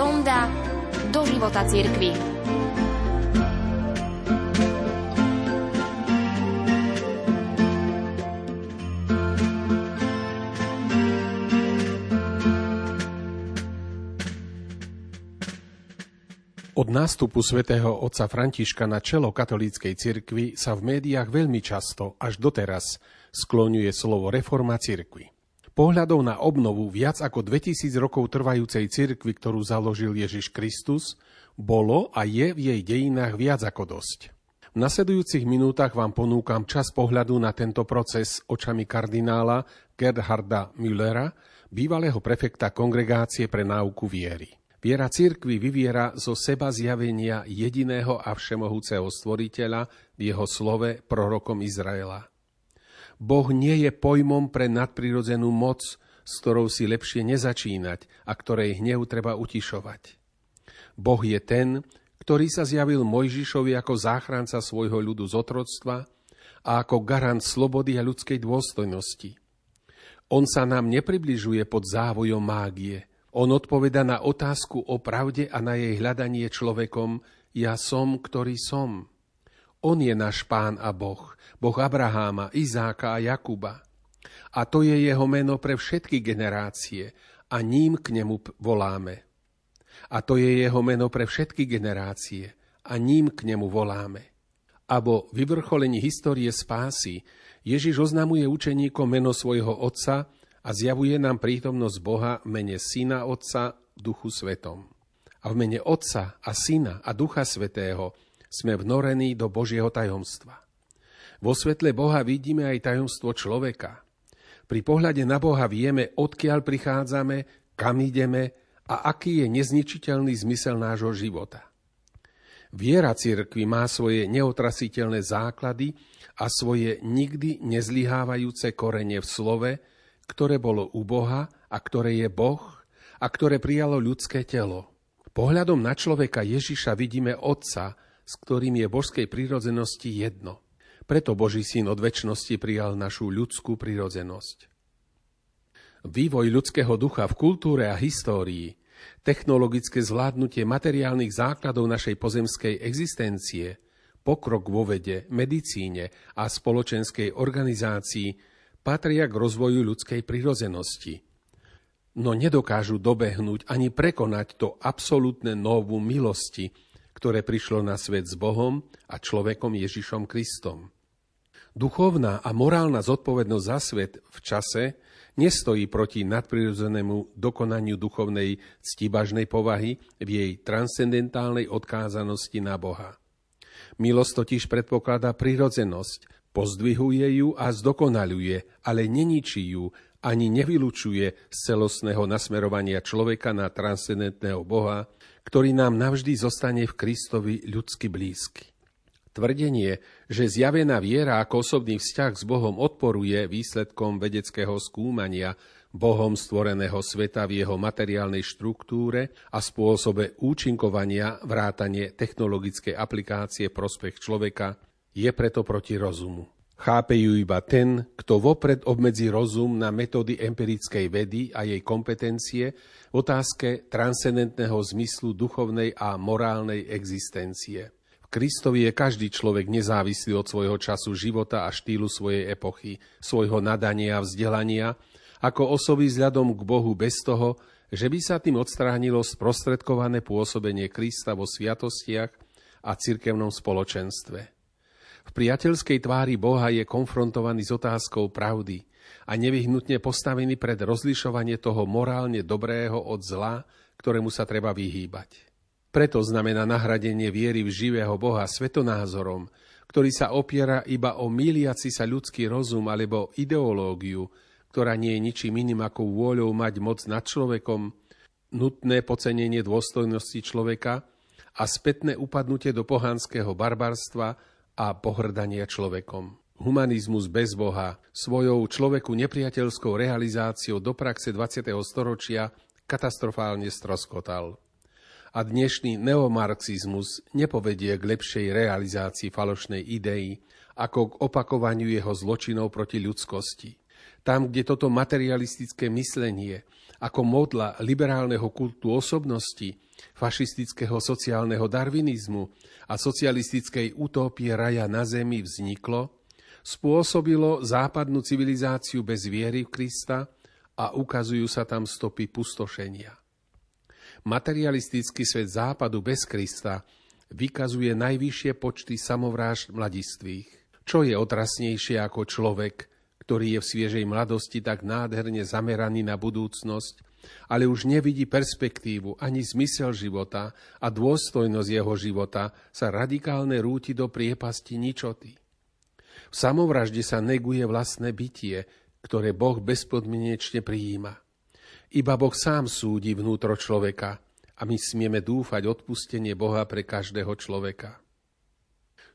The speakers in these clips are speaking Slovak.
Sonda do života cirkvi. Od nástupu svätého otca Františka na čelo katolíckej cirkvi sa v médiách veľmi často, až doteraz, skloňuje slovo reforma cirkvi. Pohľadov na obnovu viac ako 2000 rokov trvajúcej cirkvi, ktorú založil Ježiš Kristus, bolo a je v jej dejinách viac ako dosť. V nasledujúcich minútach vám ponúkam čas pohľadu na tento proces očami kardinála Gerharda Müllera, bývalého prefekta Kongregácie pre náuku viery. Viera církvy vyviera zo seba zjavenia jediného a všemohúceho stvoriteľa v jeho slove prorokom Izraela. Boh nie je pojmom pre nadprirodzenú moc, s ktorou si lepšie nezačínať a ktorej hnev treba utišovať. Boh je ten, ktorý sa zjavil Mojžišovi ako záchranca svojho ľudu z otroctva a ako garant slobody a ľudskej dôstojnosti. On sa nám nepribližuje pod závojom mágie – on odpoveda na otázku o pravde a na jej hľadanie človekom Ja som, ktorý som. On je náš pán a Boh, Boh Abraháma, Izáka a Jakuba. A to je jeho meno pre všetky generácie a ním k nemu voláme. A to je jeho meno pre všetky generácie a ním k nemu voláme. A vo vyvrcholení histórie spásy Ježiš oznamuje učeníkom meno svojho otca, a zjavuje nám prítomnosť Boha mene Syna Otca Duchu Svetom. A v mene Otca a Syna a Ducha Svetého sme vnorení do Božieho tajomstva. Vo svetle Boha vidíme aj tajomstvo človeka. Pri pohľade na Boha vieme, odkiaľ prichádzame, kam ideme a aký je nezničiteľný zmysel nášho života. Viera cirkvi má svoje neotrasiteľné základy a svoje nikdy nezlyhávajúce korene v slove, ktoré bolo u Boha a ktoré je Boh a ktoré prijalo ľudské telo. Pohľadom na človeka Ježiša vidíme Otca, s ktorým je božskej prírodzenosti jedno. Preto Boží syn od väčšnosti prijal našu ľudskú prírodzenosť. Vývoj ľudského ducha v kultúre a histórii, technologické zvládnutie materiálnych základov našej pozemskej existencie, pokrok vo vede, medicíne a spoločenskej organizácii patria k rozvoju ľudskej prirozenosti. No nedokážu dobehnúť ani prekonať to absolútne novú milosti, ktoré prišlo na svet s Bohom a človekom Ježišom Kristom. Duchovná a morálna zodpovednosť za svet v čase nestojí proti nadprirodzenému dokonaniu duchovnej ctibažnej povahy v jej transcendentálnej odkázanosti na Boha. Milosť totiž predpokladá prirodzenosť, Pozdvihuje ju a zdokonaluje, ale neničí ju ani nevylučuje z celostného nasmerovania človeka na transcendentného Boha, ktorý nám navždy zostane v Kristovi ľudsky blízky. Tvrdenie, že zjavená viera ako osobný vzťah s Bohom odporuje výsledkom vedeckého skúmania Bohom stvoreného sveta v jeho materiálnej štruktúre a spôsobe účinkovania vrátanie technologickej aplikácie prospech človeka, je preto proti rozumu. Chápe ju iba ten, kto vopred obmedzí rozum na metódy empirickej vedy a jej kompetencie v otázke transcendentného zmyslu duchovnej a morálnej existencie. V Kristovi je každý človek nezávislý od svojho času života a štýlu svojej epochy, svojho nadania a vzdelania, ako osoby vzhľadom k Bohu bez toho, že by sa tým odstránilo sprostredkované pôsobenie Krista vo sviatostiach a cirkevnom spoločenstve. V priateľskej tvári Boha je konfrontovaný s otázkou pravdy a nevyhnutne postavený pred rozlišovanie toho morálne dobrého od zla, ktorému sa treba vyhýbať. Preto znamená nahradenie viery v živého Boha svetonázorom, ktorý sa opiera iba o miliaci sa ľudský rozum alebo ideológiu, ktorá nie je ničím iným ako vôľou mať moc nad človekom, nutné pocenenie dôstojnosti človeka a spätné upadnutie do pohanského barbarstva a pohrdania človekom. Humanizmus bez Boha svojou človeku nepriateľskou realizáciou do praxe 20. storočia katastrofálne stroskotal. A dnešný neomarxizmus nepovedie k lepšej realizácii falošnej idei, ako k opakovaniu jeho zločinov proti ľudskosti. Tam, kde toto materialistické myslenie ako modla liberálneho kultu osobnosti, fašistického sociálneho darvinizmu a socialistickej utópie raja na zemi vzniklo, spôsobilo západnú civilizáciu bez viery v Krista a ukazujú sa tam stopy pustošenia. Materialistický svet západu bez Krista vykazuje najvyššie počty samovrážd mladistvých. Čo je otrasnejšie ako človek, ktorý je v sviežej mladosti tak nádherne zameraný na budúcnosť, ale už nevidí perspektívu ani zmysel života a dôstojnosť jeho života sa radikálne rúti do priepasti ničoty. V samovražde sa neguje vlastné bytie, ktoré Boh bezpodmienečne prijíma. Iba Boh sám súdi vnútro človeka a my smieme dúfať odpustenie Boha pre každého človeka.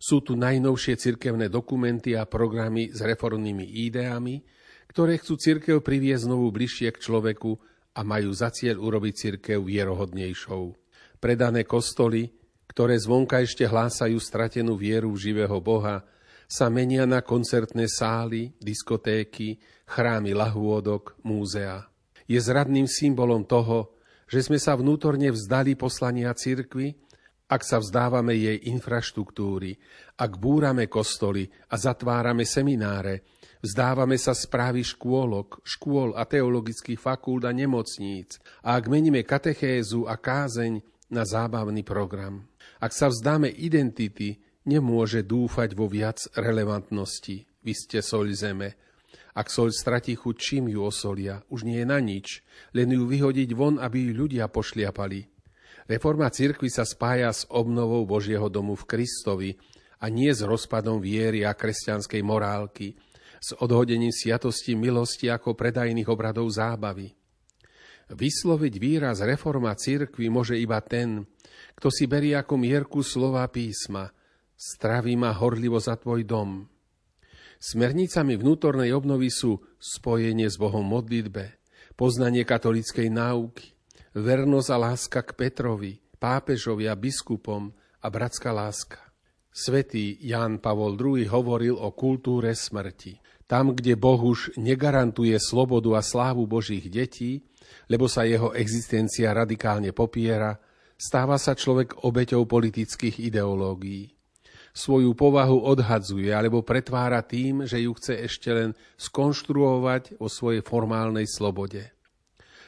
Sú tu najnovšie cirkevné dokumenty a programy s reformnými ideami, ktoré chcú cirkev priviesť znovu bližšie k človeku a majú za cieľ urobiť cirkev vierohodnejšou. Predané kostoly, ktoré zvonka ešte hlásajú stratenú vieru v živého Boha, sa menia na koncertné sály, diskotéky, chrámy lahôdok, múzea. Je zradným symbolom toho, že sme sa vnútorne vzdali poslania cirkvy, ak sa vzdávame jej infraštruktúry, ak búrame kostoly a zatvárame semináre, vzdávame sa správy škôlok, škôl a teologických fakult a nemocníc a ak meníme katechézu a kázeň na zábavný program. Ak sa vzdáme identity, nemôže dúfať vo viac relevantnosti. Vy ste soľ zeme. Ak soľ stratí chuť, čím ju osolia, už nie je na nič, len ju vyhodiť von, aby ju ľudia pošliapali. Reforma cirkvi sa spája s obnovou Božieho domu v Kristovi a nie s rozpadom viery a kresťanskej morálky, s odhodením sviatosti milosti ako predajných obradov zábavy. Vysloviť výraz reforma cirkvi môže iba ten, kto si berie ako mierku slova písma Straví ma horlivo za tvoj dom. Smernicami vnútornej obnovy sú spojenie s Bohom modlitbe, poznanie katolickej náuky, vernosť a láska k Petrovi, pápežovi a biskupom a bratská láska. Svetý Ján Pavol II hovoril o kultúre smrti. Tam, kde Boh už negarantuje slobodu a slávu Božích detí, lebo sa jeho existencia radikálne popiera, stáva sa človek obeťou politických ideológií. Svoju povahu odhadzuje alebo pretvára tým, že ju chce ešte len skonštruovať o svojej formálnej slobode.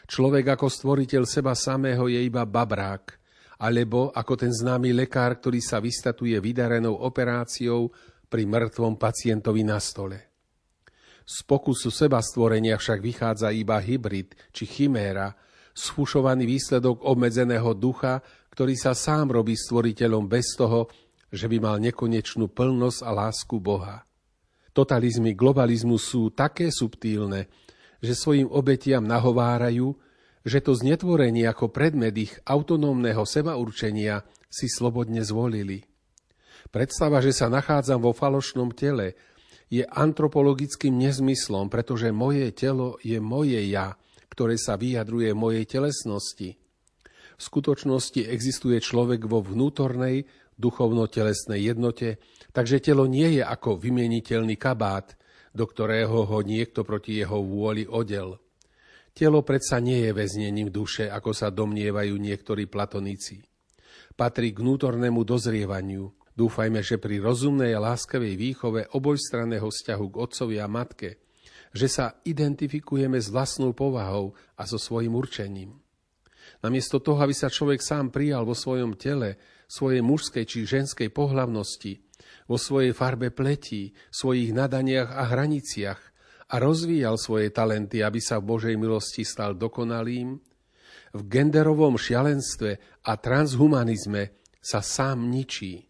Človek ako stvoriteľ seba samého je iba babrák, alebo ako ten známy lekár, ktorý sa vystatuje vydarenou operáciou pri mŕtvom pacientovi na stole. Z pokusu seba stvorenia však vychádza iba hybrid či chiméra, sfušovaný výsledok obmedzeného ducha, ktorý sa sám robí stvoriteľom bez toho, že by mal nekonečnú plnosť a lásku Boha. Totalizmy globalizmu sú také subtílne, že svojim obetiam nahovárajú, že to znetvorenie ako predmet ich autonómneho sebaurčenia si slobodne zvolili. Predstava, že sa nachádzam vo falošnom tele, je antropologickým nezmyslom, pretože moje telo je moje ja, ktoré sa vyjadruje mojej telesnosti. V skutočnosti existuje človek vo vnútornej, duchovno-telesnej jednote, takže telo nie je ako vymieniteľný kabát, do ktorého ho niekto proti jeho vôli odel. Telo predsa nie je väznením duše, ako sa domnievajú niektorí platonici. Patrí k vnútornému dozrievaniu. Dúfajme, že pri rozumnej a láskavej výchove obojstranného vzťahu k otcovi a matke, že sa identifikujeme s vlastnou povahou a so svojim určením. Namiesto toho, aby sa človek sám prijal vo svojom tele, svojej mužskej či ženskej pohlavnosti, vo svojej farbe pletí, svojich nadaniach a hraniciach a rozvíjal svoje talenty, aby sa v Božej milosti stal dokonalým, v genderovom šialenstve a transhumanizme sa sám ničí.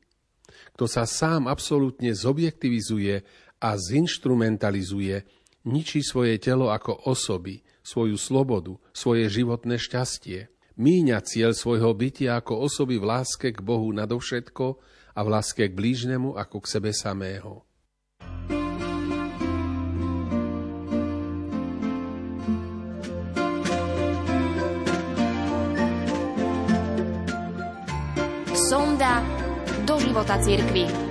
Kto sa sám absolútne zobjektivizuje a zinstrumentalizuje, ničí svoje telo ako osoby, svoju slobodu, svoje životné šťastie. Míňa cieľ svojho bytia ako osoby v láske k Bohu nadovšetko a v láske k blížnemu ako k sebe samého. Sonda do života cirkvi.